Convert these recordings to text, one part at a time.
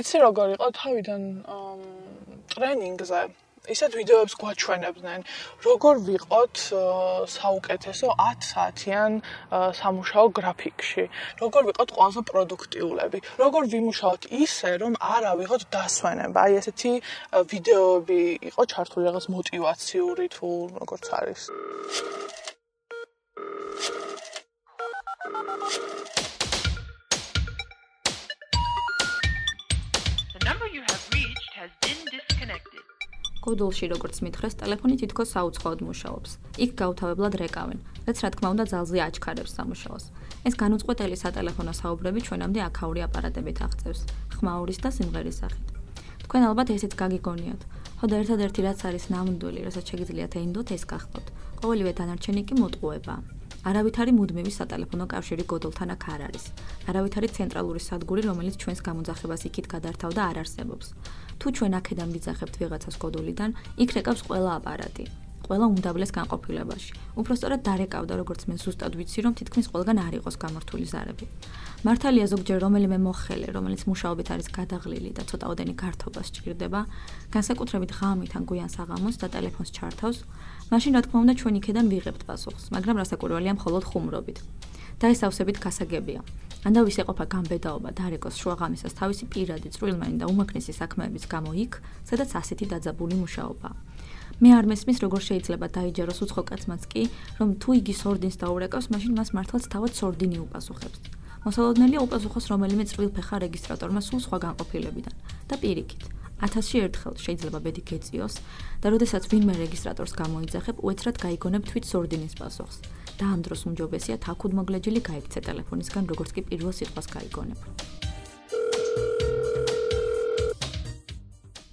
იცი როგორ იყო თავიდან ტრენინგზე ისეთ ვიდეოებს გვაჩვენებდნენ, როგორ ვიყოთ საუკეთესო 10 საათიან სამუშაო გრაფიკში, როგორ ვიყოთ ყველაზე პროდუქტიულები, როგორ ვიმუშაოთ ისე, რომ არ ავიღოთ დასვენება. აი ესეთი ვიდეოები იყო ჩართული რაღაც мотиваციური თუ როგორც არის. Thank you. კოდულში როგორც მითხრეს, ტელეფონი თითქოს საუცხოოდ მუშაობს. იქ გავთავებლად რეკავენ, რაც რა თქმა უნდა ძალზე აჩქარებს სამუშაოს. ეს განუწყვეტელი სატელეფონო საუბრები ჩვენამდე აქაური აპარატებით აღწევს, ხმაურის და სიმღერის სახით. თქვენ ალბათ ესეც გაგიგონიათ. ხო და ერთადერთი რაც არის ნამდვილი, რასაც შეგიძლიათ ეინდოთ, ეს გახდოთ. ყოველივე დანარჩენი კი მოტყუება. არავითარი მუდმივი სატელეფონო კავშირი გოდოლთან აქ არ არის. არავითარი ცენტრალური სადგური, რომელიც ჩვენს გამოძახებას იქით გადართავდა, არ არსებობს. თუ ჩვენ აქედან ვიძახებთ ვიღაცას კოდოლიდან, იქ რეკავს ყველა აპარატი. ყველა უმდაბლეს განყოფილებაში. უпроსტორად დარეკავდა, როგორც მე ზუსტად ვიცი, რომ თითქმის ყველგან არ იყოს გამართული ზარები. მართალია ზოგჯერ რომელიმე მოხელე, რომელიც მუშაობით არის გადაღლილი და ცოტაოდენი გართობას სჭირდება, განსაკუთრებით ღამით ან გვიან საღამოს და ტელეფონს ჩართავს, მაშინ რა თქმა უნდა ჩვენ იქედან ვიღებთ პასუხს, მაგრამ რასაკვირველია მხოლოდ ხუმრობით. დაისავსებით გასაგებია. ან დავისეყოფა გამბედაობა დარეკოს შუაღამისას თავისი პირადი, წვრილმანი და უმაგნესი საქმეების გამო იქ, სადაც ასეთი დაძაბული მუშაობაა. მე არ მესმის როგორ შეიძლება დაიჯეროს უცხო კაცმაც კი, რომ თუ იგი სორდინს დაურეკავს, მაშინ მას მართლაც თავად სორდინი უპასუხებს. მოსალოდნელია უპასუხოს რომელიმე წვრილფეხა რეგისტრატორმა სულ სხვა განყოფილებიდან და პირიქით. 1000-ში ერთხელ შეიძლება ბედი გეწიოს და როდესაც ვინმე რეგისტრატორს გამოიძახებ, უეცრად გაიგონებ თვით სორდინის პასუხს. და ამ დროს უმჯობესია თაკუდ მოგლეჯილი გაიქცე ტელეფონისგან, როგორც კი პირველ სიტყვას გაიგონებ.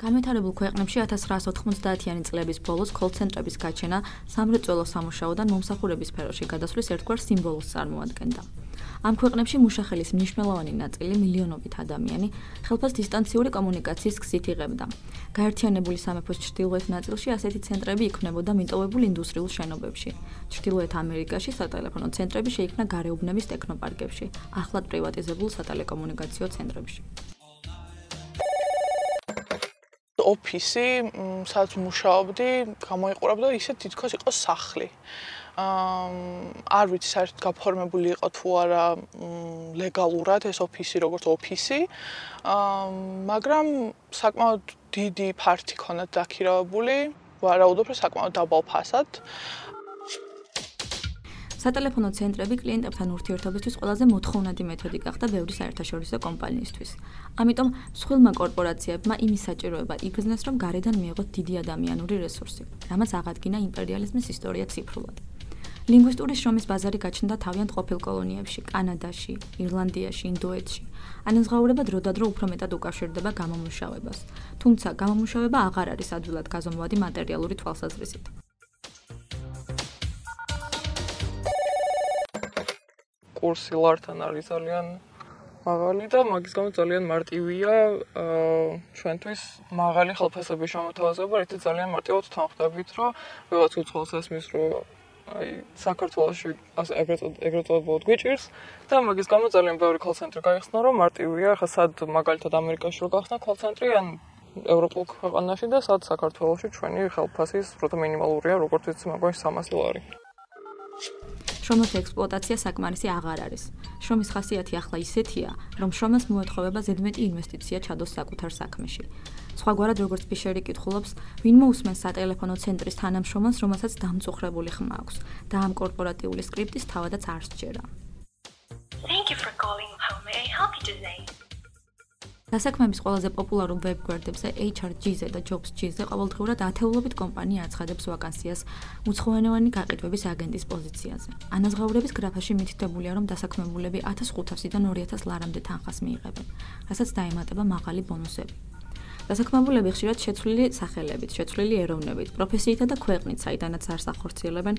განვითარებულ ქვეყნებში 1990-იანი წლების ბოლოს კოლ-ცენტრების გაჩენა სამრეწველო სამუშაოდან მომსახურების სფეროში გადასვლის ერთგვარ სიმბოლოს წარმოადგენდა. ამ ქვეყნებში მუშახელის მნიშვნელოვანი ნაწილი მილიონობით ადამიანი ხელფას დისტანციური კომუნიკაციის გზით იღებდა. გაერთიანებული სამეფოს ჩრდილოეთ ნაწილში ასეთი ცენტრები იქმნებოდა მიტოვებულ ინდუსტრიულ შენობებში. ჩრდილოეთ ამერიკაში სატელეფონო ცენტრები შეიქმნა გარეუბნების ტექნოპარკებში, ახლად პრივატიზებულ სატელეკომუნიკაციო ცენტრებში. ოფისი, სადაც მუშაობდი, გამოიყურებოდა ისე თითქოს იყო სახლი. არ ვიცი საერთოდ გაფორმებული იყო თუ არა ლეგალურად ეს ოფისი როგორც ოფისი. მაგრამ საკმაოდ დიდი ფართი ქონდა დაქირავებული, ვარაუდობ რომ საკმაოდ დაბალ ფასად. სატელეფონო ცენტრები კლიენტებთან ურთიერთობისთვის ყველაზე მოთხოვნადი მეთოდი გახდა ბევრი საერთაშორისო კომპანიისთვის. ამიტომ მსხვილმა კორპორაციებმა იმის საჭიროება იგრძნეს, რომ გარედან მიიღოთ დიდი ადამიანური რესურსი, რამაც აღადგინა იმპერიალიზმის ისტორია ციფრულად. ლინგვისტური შრომის ბაზარი გაჩნდა თავიანთ ყოფილ კოლონიებში, კანადაში, ირლანდიაში, ინდოეთში. ანაზღაურება დროდადრო უფრო მეტად უკავშირდება გამომუშავებას. თუმცა გამომუშავება აღარ არის ადვილად გაზომვადი მატერიალური თვალსაზრისით. კურსი ლართან არის ძალიან მაღალი და მაგის გამო ძალიან მარტივია ჩვენთვის მაღალი ხელფასების შემოთავაზება. ერთი ძალიან მარტივად თანხდებით, რომ ვიღაც უცხოელს ესმის, რომ აი საქართველოსში ასე ეგრეთ წოდებულად გვიჭირს და მაგის გამო ძალიან ბევრი კოლ-ცენტრი გაიხსნა რომ მარტივია ხა სად მაგალითად ამერიკაში რო გახსნა კოლ-ცენტრი ან ევროპულ ქვეყანაში და სად საქართველოსში ჩვენი ხელფასის პროტო მინიმალურია როგორც ვიცი მაგაში 300 დოლარი შრომის ექსპლუატაცია საკმარისი აღარ არის. შრომის ხასიათი ახლა ისეთია, რომ შრომას მოეთხოვება ზედმეტი ინვესტიცია ჩადოს საკუთარ საქმეში. სხვაგვარად როგორც ფიშერი კითხულობს, ვინ მოусმენს სატელეფონო ცენტრის თანამშრომელს, რომელსაც დამწუხრებული ხმა აქვს და ამ კორპორატიული სკრიპტის თავადაც არ სჯერა. Thank you for calling. How may I help you today? დასაქმების ყველაზე პოპულარულ ვებგვერდებზე HRG-ზე და Jobs-ზე ყოველდღურად ათეულობით კომპანია აცხადებს ვაკანსიას უცხოენოვანი გაყიდვების აგენტის პოზიციაზე. ანაზღაურების გრაფაში მითითებულია, რომ დასაქმებულები 1500-დან 2000 ლარამდე თანხას მიიღებენ, რასაც დაემატება მაღალი ბონუსები. დასაქმებულები ხშირად შეცვლილი სახელებით, შეცვლილი ეროვნებით, პროფესიითა და ქვეყნით, საიდანაც არ სახორციელებენ,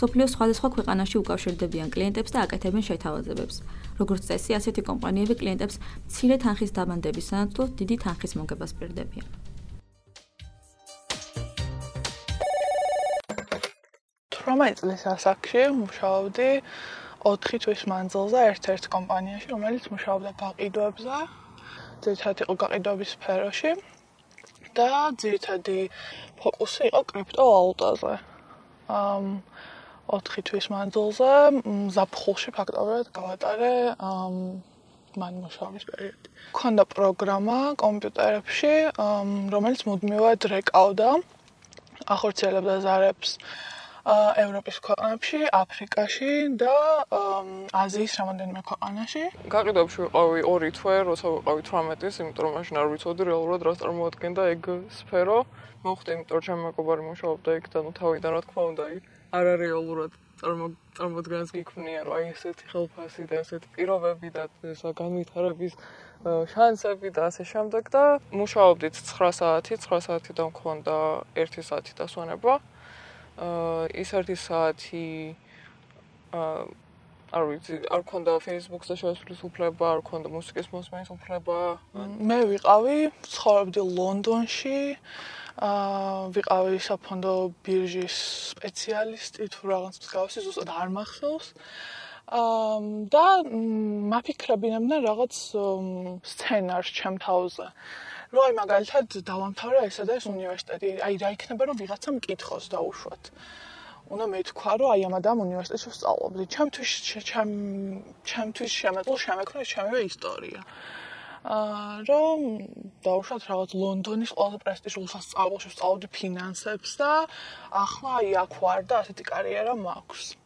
სოფლიოს სხვადასხვა ქვეყანაში უკავშირდებიან კლიენტებს და აკეთებენ შეთავაზებებს. როგორც წესი, ასეთი კომპანიები კლიენტებს მცირე თანხის დაბანდების სანაცვლოდ დიდი თანხის მოგებას პირდებიან. რომაი წლის ასაკში მუშაობდი 4 თვის მანძილზე ერთ-ერთ კომპანიაში, რომელიც მუშაობდა გაყიდვებზე. ძირითადად იყო გაყიდვების სფეროში და ძირითადი ფოკუსი იყო კრიპტოვალუტაზე. ამ 4 თვის მანძილზე ზაფხულში ფაქტობრივად გავატარე ამ მან მუშაობის პერიოდი. ქონდა პროგრამა კომპიუტერებში, რომელიც მუდმივად რეკავდა ახორციელებდა ზარებს ევროპის ქვეყნებში, აფრიკაში და აზიის რამდენიმე ქვეყანაში. გაყიდვებში ვიყავი 2 თვე, როცა ვიყავი 18-ის, იმიტომ რომ მაშინ არ ვიცოდი რეალურად რას წარმოადგენდა ეგ სფერო. მოხდა, იმიტომ რომ მეგობარი მუშაობდა იქ და ნუ თავიდან რა თქმა უნდა, არ არეალურად წარმოადგენს გიქმნია, რომ აი ესეთი ხელფასი და ესეთი პირობები და ესა განვითარების შანსები და ასე შემდეგ და მუშაობდით 9 საათი, 9 საათიდან მქონდა 1 საათი დასვენება. აა ის ერთი საათი აა არ ვიცი, არ მქონდა Facebook-ზე შესვლის უფლება, არ მქონდა მუსიკის მოსმენის უფლება. მე ვიყავი, ცხოვრობდი ლონდონში. აა ვიყავი საფონდო ბირჟის სპეციალისტი თუ რაღაც მსგავსი, ზუსტად არ მახსოვს. აა და მაფიქრებინებდნენ რაღაც სცენარს ჩემ თავზე. რომ აი მაგალითად დავამთავრე ესა და ეს უნივერსიტეტი, აი რა იქნება რომ ვიღაცა მკითხოს დაუშვათ. უნდა მეთქვა რომ აი ამ ადამ უნივერსიტეტში ვსწავლობდი. ჩემთვის ჩემ ჩემთვის შემეძლო შემექნა ჩემი ისტორია. აა რომ დაუშვათ რაღაც ლონდონის ყველაზე პრესტიჟულ სასწავლებელში ვსწავლობდი ფინანსებს და ახლა აი აქ ვარ და ასეთი კარიერა მაქვს.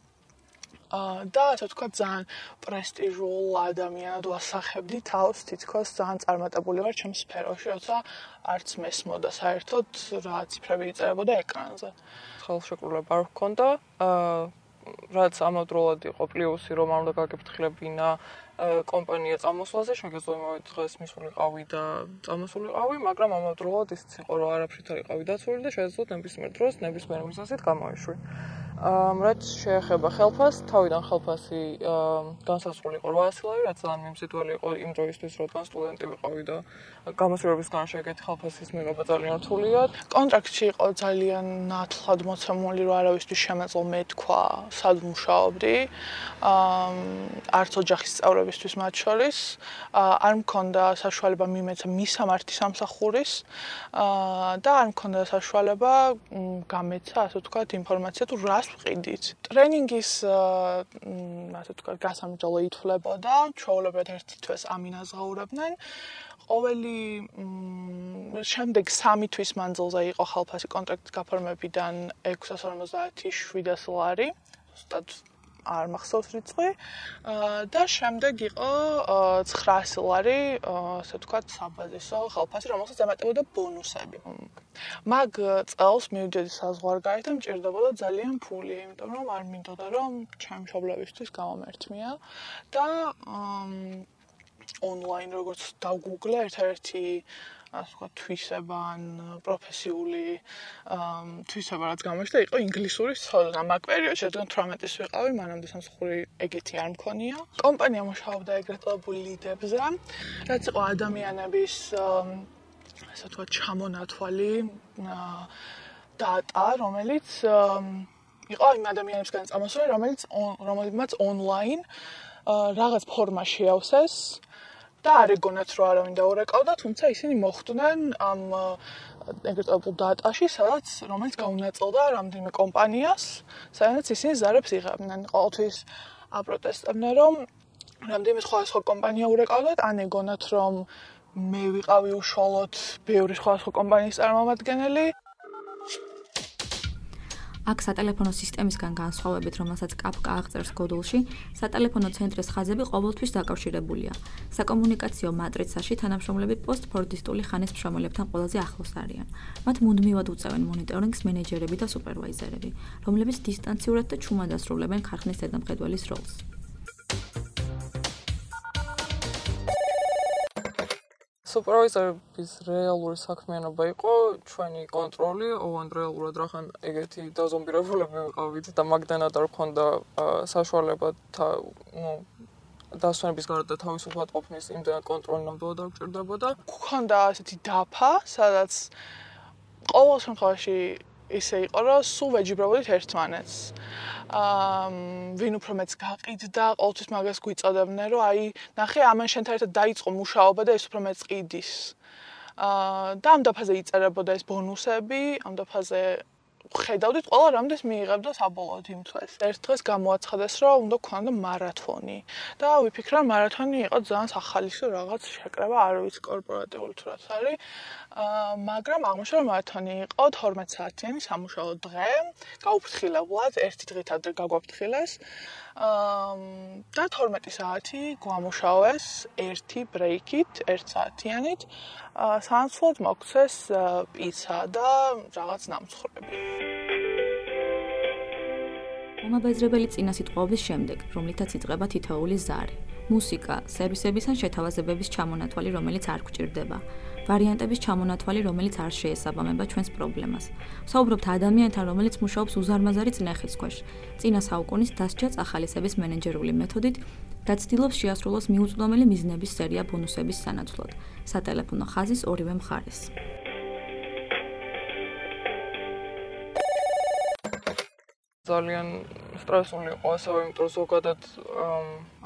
და ასე თქვა ძალიან პრესტიჟულ ადამიანად ვასახებდი თავს თითქოს ძალიან წარმატებული ვარ ჩემს სფეროში როცა არც მესმოდა საერთოდ რა ციფრები იწერებოდა ეკრანზე. ხელშეკრულება არ ჰქონდა. აა რაც ამავდროულად იყო პლუსი რომ არ უნდა გაგეფრთხილებინა კომპანია წამოსვლაზე შეგეძლო დღეს მისულიყავი და წამოსულიყავი მაგრამ ამავდროულად ისიც იყო რომ არაფრით არ იყავი დაცული და შეეძლოთ ნებისმიერ დროს ნებისმიერ მიზეზით გამოეშვი ამ რაც შეეხება ხელფას, თავიდან ხელფასი განსასწრული იყო 800 ლარი, რაც ძალიან მიმზიდველი იყო იმ დროისთვის, როცა სტუდენტი ვიყავი და გამოსვლების განშე ეგეთი ხელფასის მიღება ძალიან რთულია. კონტრაქტში იყო ძალიან ნათლად მოცემული, რომ არავისთვის შემეძლო მეთქვა, სად მუშაობდი. აა არც ოჯახის წევრებისთვის მათ შორის არ მქონდა საშუალება მიმეცა მისამართი სამსახურის აა და არ მქონდა საშუალება გამეცა, ასე ვთქვათ, ინფორმაცია თუ რას ვყიდით. ტრენინგის ასე ვთქვათ, გასამჯალო ითვლებოდა, ჩაოლებეთ ერთი თვეს ამინაზღაურებდნენ. ყოველი შემდეგ 3 თვის მანძილზე იყო ხალფასი კონტრაქტის გაფორმებიდან 650-700 ლარი. ზუსტად არ მახსოვს რიცხვი. და შემდეგ იყო 900 ლარი, ასე ვთქვათ, საბაზისო ხალფასი, რომელსაც ემატებოდა ბონუსები. მაგ წელს მივიდნენ საზღვარგარეთ და მჭირდებოდა ძალიან ფული, იმიტომ რომ არ მინდოდა რომ ჩემ მშობლებისთვის გამომერთმია და ონლაინ როგორც დავგუგლე ერთ-ერთი ასე ვთქვათ თვისება ან პროფესიული თვისება რაც გამოჩნდა იყო ინგლისური სწავლა მაგ პერიოდში რადგან 18-ის ვიყავი მანამდე სამსხური ეგეთი არ მქონია. კომპანია მუშაობდა ეგრეთ წოდებული ლიდებზე რაც იყო ადამიანების ასე ვთქვათ ჩამონათვალი დატა რომელიც იყო იმ ადამიანებსგან წამოსული რომელიც რომელმაც ონლაინ რაღაც ფორმა შეავსეს და არ ეგონათ რომ არავინ დაურეკავდა, თუმცა ისინი მოხვდნენ ამ ეგრეთ წოდებულ დატაში, სადაც რომელიც გაუნაწილდა რამდენიმე კომპანიას, სადაც ისინი ზარებს იღებდნენ. ყოველთვის აპროტესტებდნენ, რომ რამდენიმე სხვა სხვა კომპანია ურეკავდათ, ან ეგონათ რომ მე ვიყავი უშუალოდ ბევრი სხვა სხვა კომპანიის წარმომადგენელი. აქ სატელეფონო სისტემისგან განსხვავებით, რომელსაც კაპკა აღწერს გოდულში, სატელეფონო ცენტრის ხაზები ყოველთვის დაკავშირებულია. საკომუნიკაციო მატრიცაში თანამშრომლები პოსტფორდისტული ხანის მშრომელებთან ყველაზე ახლოს არიან. მათ მუდმივად უწევენ მონიტორინგს მენეჯერები და სუპერვაიზერები, რომლებიც დისტანციურად და ჩუმად ასრულებენ ქარხნის ზედამხედველის როლს. სუპერვაიზერების რეალური საქმიანობა იყო ჩვენი კონტროლი, ოღონ რეალურად რახან ეგეთი დაზომბირებულები ვიყავით და მაგდანად არ ქონდა საშუალება ნუ დასვენების გარდა თავისუფლად ყოფნის იმდენად კონტროლი ნამდვილად არ გჭირდებოდა. ქონდა ასეთი დაფა, სადაც ყოველ შემთხვევაში ისე იყო, რომ სულ ვეჯიბრებოდით ერთმანეთს. აა ვინ უფრო მეც გაყიდდა, ყოველთვის მაგას გვიწოდებდნენ, რომ აი, ნახე, ამან შენთან ერთად დაიწყო მუშაობა და ეს უფრო მეც ყიდის. აა და ამ დაფაზე იწერებოდა ეს ბონუსები, ამ დაფაზე ხედავდით ყველა რამდენს მიიღებდა საბოლოოდ იმ თვეს. ერთ დღეს გამოაცხადეს, რომ უნდა გქონოდა მარათონი და ვიფიქრე, რომ მარათონი იყო ძალიან ახალისო რაღაც შეკრება, არ ვიცი კორპორატიული თუ რაც არის. აა მაგრამ აღმოჩნდა, რომ მარათონი იყო 12 საათიანი სამუშაო დღე, გაუფრთხილებლად, ერთი დღით ადრე გაგვაფრთხილეს. აა და 12 საათი გვამუშავეს ერთი ბრეიკით, 1 საათიანით. აა სანაცვლოდ მოგცეს პიცა და რაღაც ნამცხრები. მომაბეზრებელი წინასიტყვაობის შემდეგ, რომლითაც იწყება თითოეული ზარი, მუსიკა, სერვისების ან შეთავაზებების ჩამონათვალი, რომელიც არ გვჭირდება, ვარიანტების ჩამონათვალი, რომელიც არ შეესაბამება ჩვენს პრობლემას. საუბრობთ ადამიანთან, რომელიც მუშაობს უზარმაზარი წნეხის ქვეშ, წინა საუკუნის დასჯა წახალისების მენეჯერული მეთოდით და ცდილობს შეასრულოს მიუწვდომელი მიზნების სერია ბონუსების სანაცვლოდ. სატელეფონო ხაზის ორივე მხარეს. ძალიან სტრესული იყო ასევე, იმიტომ რომ ზოგადად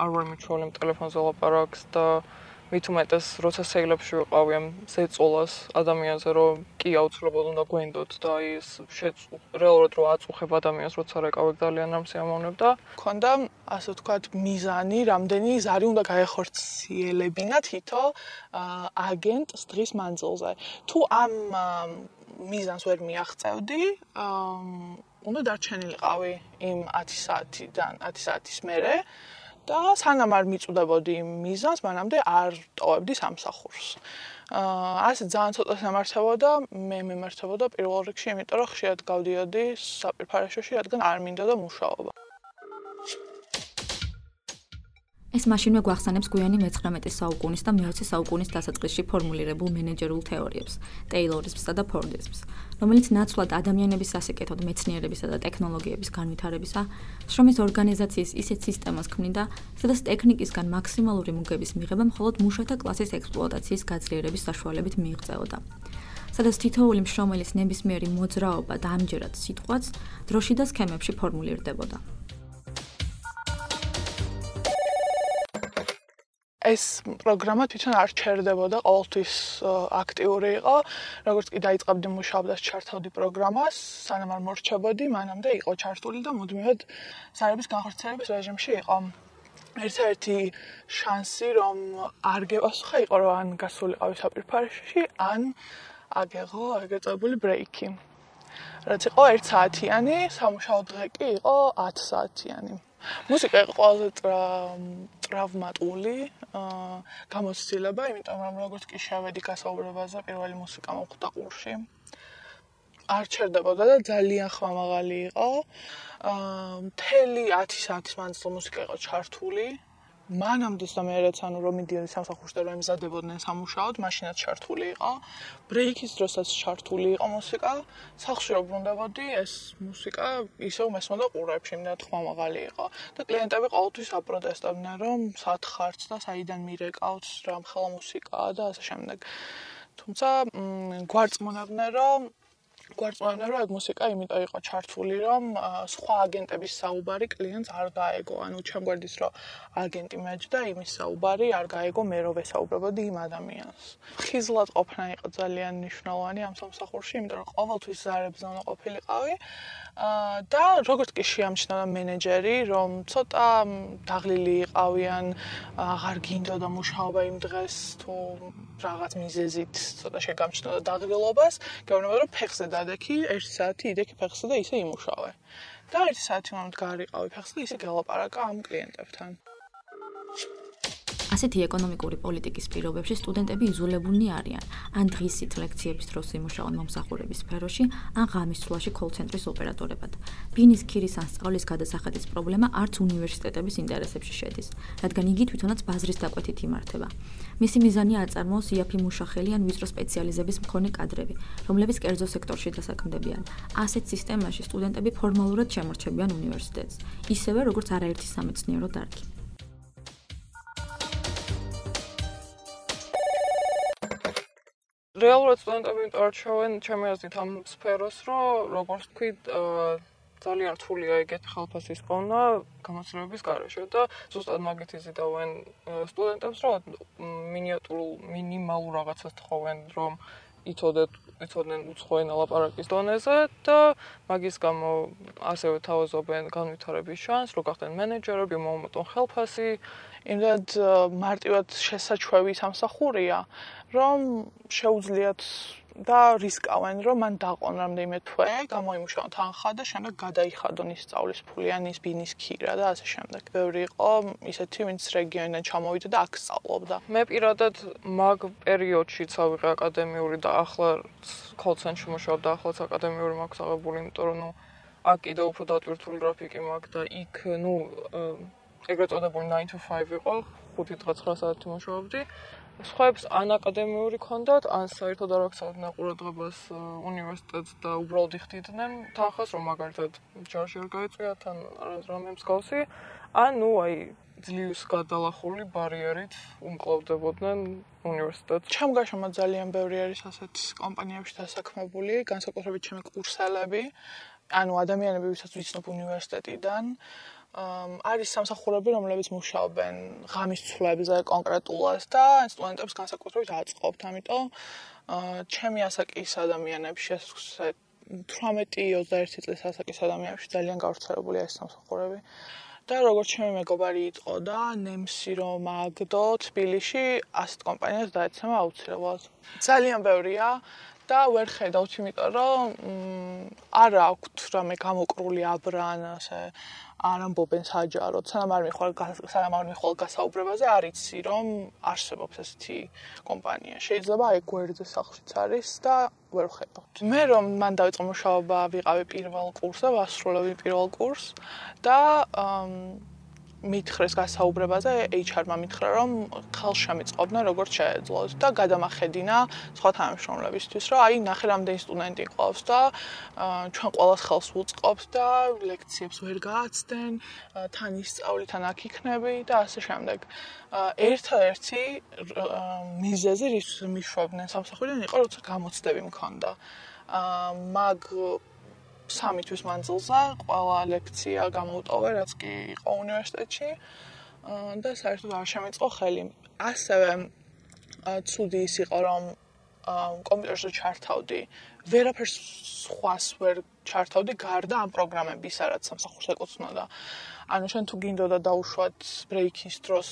არ ვარ მიჩვეული ტელეფონზე ლაპარაკს და მით უმეტეს როცა სეილებში ვიყავი ამ ზეწოლას ადამიანზე რომ კი აუცილებლად უნდა გვენდოთ და ის რეალურად რო აწუხებ ადამიანს როცა რეკავებ ძალიან ამ სიამოვნებდა ქონდა ასე ვთქვათ მიზანი რამდენი ზარი უნდა გაეხორციელებინა თითო აგენტს დღის მანძილზე. თუ ამ მიზანს ვერ მიაღწევდი უნდა დარჩენილიყავი იმ 10 საათიდან 10 საათის მერე და სანამ არ მიწუდებოდი მიზანს, მანამდე არ ტოვებდი სამსახურს. აა ასე ძალიან ცოტა სამართებოდა, მე მემართებოდა პირველ რიგში, იმიტომ რომ ხშირად გავდიოდი საპირფარეშოში, რადგან არ მინდოდა მუშაობა. ეს მაშინვე გვახსენებს გვიანი მე-19 საუკუნის და მე-20 საუკუნის დასაწყისში ფორმულირებულ მენეჯერულ თეორიებს, ტეილორიზმსა და ფორდიზმს, რომელიც ნაცვლად ადამიანების სასიკეთოდ მეცნიერებისა და ტექნოლოგიების განვითარებისა, შრომის ორგანიზაციის ისეთ სისტემას ქმნიდა, სადაც ტექნიკისგან მაქსიმალური მუგების მიღება მხოლოდ მუშათა კლასის ექსპლუატაციის გაძლიერების საშუალებით მიიღწეოდა. სადაც თითოეული მშრომელის ნებისმიერი მოძრაობა და ამჯერად სიტყვაც დროში და სქემებში ფორმულირდებოდა. ეს პროგრამა თვითონ არ ჩერდებოდა, ყოველთვის აქტიური იყო. როგორც კი დაიწყებდი მუშაობას, ჩართავდი პროგრამას, სანამ არ მორჩებოდი, მანამდე იყო ჩართული და მუდმივად სარების განხორციელების რეჟიმში იყო. ერთ-ერთი შანსი, რომ არ გეპასუხა, იყო რომ ან გასულიყავი საპირფარეში, ან აგეღო აგეწებული ბრეიკი. რაც იყო 1 საათიანი, სამუშაო დღე კი იყო 10 საათიანი. მუსიკა იყო ყველაზე ტრავმატული გამოცდილება, იმიტომ რომ როგორც კი შევედი გასაუბრებაზე, პირველი მუსიკა მოხვდა ყურში. არ ჩერდებოდა და ძალიან ხმამაღალი იყო. აა მთელი 10 საათის მანძილზე მუსიკა იყო ჩართული. მანამდე სამერეც ანუ რომ მიდიოდნენ სამსახურში და რომ ემზადებოდნენ სამუშაოდ, მაშინაც ჩართული იყო. ბრეიქის დროსაც ჩართული იყო მუსიკა. სახში რომ ბრუნდებოდი, ეს მუსიკა ისევ მესმოდა ყურებში, მე თქმა მაღალი იყო. და კლიენტები ყოველთვის აპროტესტებდნენ, რომ სათხარც და საიდან მირეკავთ რა მხოლოდ მუსიკაა და ასე შემდეგ. თუმცა გვარწმუნებდნენ, რომ გვარწმუნებდნენ რომ ეგ მუსიკა იმიტომ იყო ჩართული რომ სხვა აგენტების საუბარი კლიენტს არ გაეგო. ანუ ჩემგვერდის რომ აგენტი მეჯდა იმის საუბარი არ გაეგო მე რო ვესაუბრებოდი იმ ადამიანს. ხიზლად ყოფნა იყო ძალიან მნიშვნელოვანი ამ სამსახურში იმიტომ რომ ყოველთვის ზარებზე უნდა ყოფილიყავი. და როგორც კი შეამჩნევა მენეჯერი, რომ ცოტა დაღლილი იყავიან, აღარ გინდოდა მუშაობა იმ დღეს თუ რაღაც მიზეზით ცოტა შეგამჩნევა დაღლილობას, გეუბნება რომ ფეხზე დადექი 1 საათი იდექი ფეხზე და ისე იმუშავე. და 1 საათი მომთ გარიყავი ფეხზე ისე გელაპარაკა ამ კლიენტებთან. ასეთი ეკონომიკური პოლიტიკის პირობებში სტუდენტები იზოლებულნი არიან. ან დღისით ლექციების დროს იმუშაონ მომსახურების სფეროში, ან ღამის სულაში კოლ-ცენტრის ოპერატორებად. ბინის ქირის ან სწავლის გადასახადის პრობლემა არც უნივერსიტეტების ინტერესებში შედის, რადგან იგი თვითონაც ბაზრის დაკვეთით იმართება. მისი მიზანია აწარმოოს იაფი მუშახელი ან ვიწრო სპეციალიზების მქონე კადრები, რომლებიც კერძო სექტორში დასაქმდებიან. ასეთ სისტემაში სტუდენტები ფორმალურად შემორჩებიან უნივერსიტეტს, ისევე როგორც არაერთი სამეცნიერო დარგი. რეალურად სტუდენტები არჩევენ ჩემი აზრით ამ სფეროს, რომ როგორც თქვი, ძალიან რთულია ეგეთი ხელფასის პოვნა გამოცდილების გარეშე და ზუსტად მაგით იზიდავენ სტუდენტებს, რომ მინიატურულ მინიმალურ რაღაცას თხოვენ, რომ იცოდეთ იცოდნენ უცხოენ ლაპარაკის დონეზე და მაგის გამო ასევე თავაზობენ განვითარების შანსს, რო გახდნენ მენეჯერები, მომოტონ ხელფასი, იმდად მარტივად შესაჩვევი სამსახურია, რომ შეუძლიათ და რისკავენ, რომ მან დაყონ რამდენიმე თვე, გამოიმუშაონ თანხა და შემდეგ გადაიხადონ ის სწავლის ფული ან ის ბინის ქირა და ასე შემდეგ. ბევრი იყო ისეთი, ვინც რეგიონიდან ჩამოვიდა და აქ სწავლობდა. მე პირადად მაგ პერიოდში წავიღე აკადემიური და ახლა კოლცენში მუშაობ და ახლაც აკადემიური მაქვს აღებული, იმიტომ რომ ნუ აქ კიდევ უფრო დატვირთული გრაფიკი მაქვს და იქ ნუ ეგრეთ წოდებული 9 to 5 იყო, 5 დღე 9 საათი მუშაობდი. სხვაებს ან აკადემიური კონდათ, ან საერთოდ არ აქვს ყურადღებას უნივერსიტეტს და უბრალოდ იხდიდნენ თანხას, რომ მაგალითად ჯარში არ გაიწვიათ ან რამე მსგავსი, ან ნუ აი ძლივს გადალახული ბარიერით უმკლავდებოდნენ უნივერსიტეტს. ჩემგაშომა ძალიან ბევრი არის ასეთ კომპანიებში დასაქმებული, განსაკუთრებით ჩემი კურსელები, ანუ ადამიანები, ვისაც ვიცნობ უნივერსიტეტიდან. არის სამსახურები, რომლებიც მუშაობენ ღამის ცვლებზე კონკრეტულად და სტუდენტებს განსაკუთრებით აწყობთ, ამიტომ ჩემი ასაკის ადამიანებში, ასე 18-21 წლის ასაკის ადამიანებში ძალიან გავრცელებულია ეს სამსახურები. და როგორც ჩემი მეგობარი იყო და ნემსი რომ აგდო თბილისში ასეთ კომპანიას დაეცემა აუცილებლად. ძალიან ბევრია და ვერ ხედავთ, იმიტომ რომ არ აქვთ რამე გამოკრული აბრან ასე არ ამბობენ საჯაროდ, სანამ არ მიხვალ სანამ არ მიხვალ გასაუბრებაზე, არ იცი რომ არსებობს ესეთი კომპანია. შეიძლება აი გვერდზე სახლშიც არის და ვერ ხედავთ. მე რომ მან დაიწყო მუშაობა, ვიყავი პირველ კურსზე, ვასრულებდი პირველ კურსს და მითხრეს გასაუბრებაზე HR-მა მითხრა რომ ხალხ შემიწყობნა როგორც შეეძლოთ და გადამახედინა სხვა თანამშრომლებისთვის რომ აი ნახე რამდენი სტუდენტი ყავს და ჩვენ ყოველს ხელს ვუწყობთ და ლექციებს ვერ გააცდენ თან ისწავლი თან აქ იქნები და ასე შემდეგ ერთ-ერთი მიზეზი რის მიშვებდნენ სამსახურიდან იყო როცა გამოცდები მქონდა მაგ სამი თვის მანძილზე ყველა ლექცია გამოვტოვე, რაც კი იყო უნივერსიტეტში. და საერთოდ არ შემეწყო ხელი. ასევე ცუდი ის იყო, რომ კომპიუტერზე ჩართავდი. ვერაფერს სხვას ვერ ჩართავდი გარდა ამ პროგრამების, რაც სამსახურს ეკუთვნოდა. ანუ შენ თუ გინდოდა დაუშვათ ბრეიქის დროს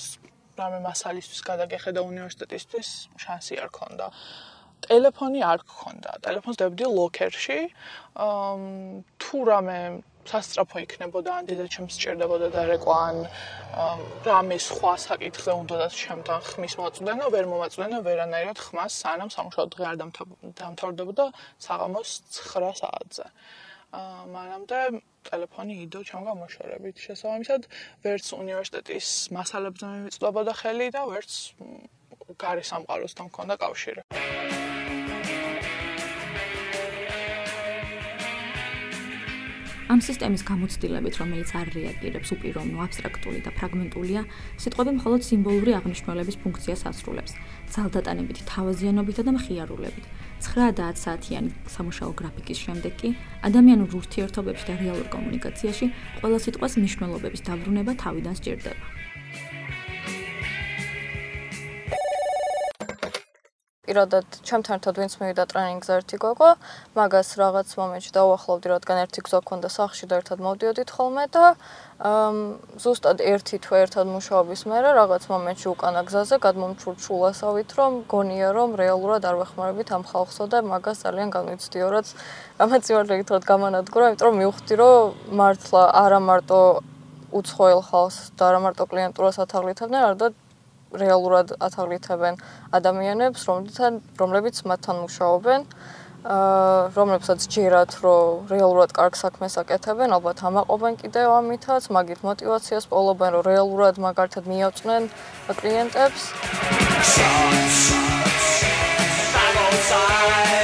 რამე მასალისთვის გადაგეხედა უნივერსიტეტისთვის, შანსი არ ქონდა. ტელეფონი არ გქონდა. ტელეფონს დავდი ლოკერში. აა თუ რამე სასწრაფო იქნებოდა, ან დედა ჩემს სჭირდებოდა და რეკვან რამე სხვა საკითხზე უნდათ ჩემთან ხმის მოწვდენა, ვერ მომაწვდენა ვერანაირად ხმას, სანამ სამუშაო დღე არ დამთავრდებოდა საღამოს 9 საათზე. აა მანამდე ტელეფონი იდო ჩემგან მოშორებით. შესაბამისად, ვერც უნივერსიტეტის მასალებზე მიმიწვდებოდა ხელი და ვერც გარე სამყაროსთან მქონდა კავშირი. ამ სისტემის გამოცდილებით, რომელიც არ რეაგირებს უპირობნო აბსტრაქტული და ფრაგმენტულია, სიტყვები მხოლოდ სიმბოლური აღნიშნულების ფუნქციას ასრულებს. ძალდატანებითი თავაზიანობით და მხიარულებით. 9-10 საათიანი სამუშაო გრაფიკის შემდეგ კი ადამიანურ ურთიერთობებში და რეალურ კომუნიკაციაში ყველა სიტყვას მნიშვნელობების დაბრუნება თავიდან სჭირდება. პირადად ჩემთან ერთად ვინც მივიდა ტრენინგზე ერთი გოგო, მაგას რაღაც მომენტში დაუახლოვდი, რადგან ერთი გზა ქონდა სახში და ერთად მოვდიოდით ხოლმე და ზუსტად ერთი თვე ერთად მუშაობის მერე რაღაც მომენტში უკანა გზაზე გადმომჩურჩულასავით, რომ გონია რომ რეალურად არ ვეხმარებით ამ ხალხსო და მაგას ძალიან განვიცდიო, რაც ამაც იმართლებით თქო გამანადგურა, იმიტომ რომ მივხვდი, რომ მართლა არა მარტო უცხოელ ხალხს და არა მარტო კლიენტურას ათაღლითებდნენ, არამედ რეალურად ათაღლითებენ ადამიანებს, რომლებთან რომლებიც მათთან მუშაობენ. რომლებსაც ჯერათ, რომ რეალურად კარგ საქმეს აკეთებენ, ალბათ ამაყობენ კიდევ ამითაც, მაგით мотиваციას პოულობენ, რომ რეალურად მაგალითად მიაწვნენ კლიენტებს. Outside.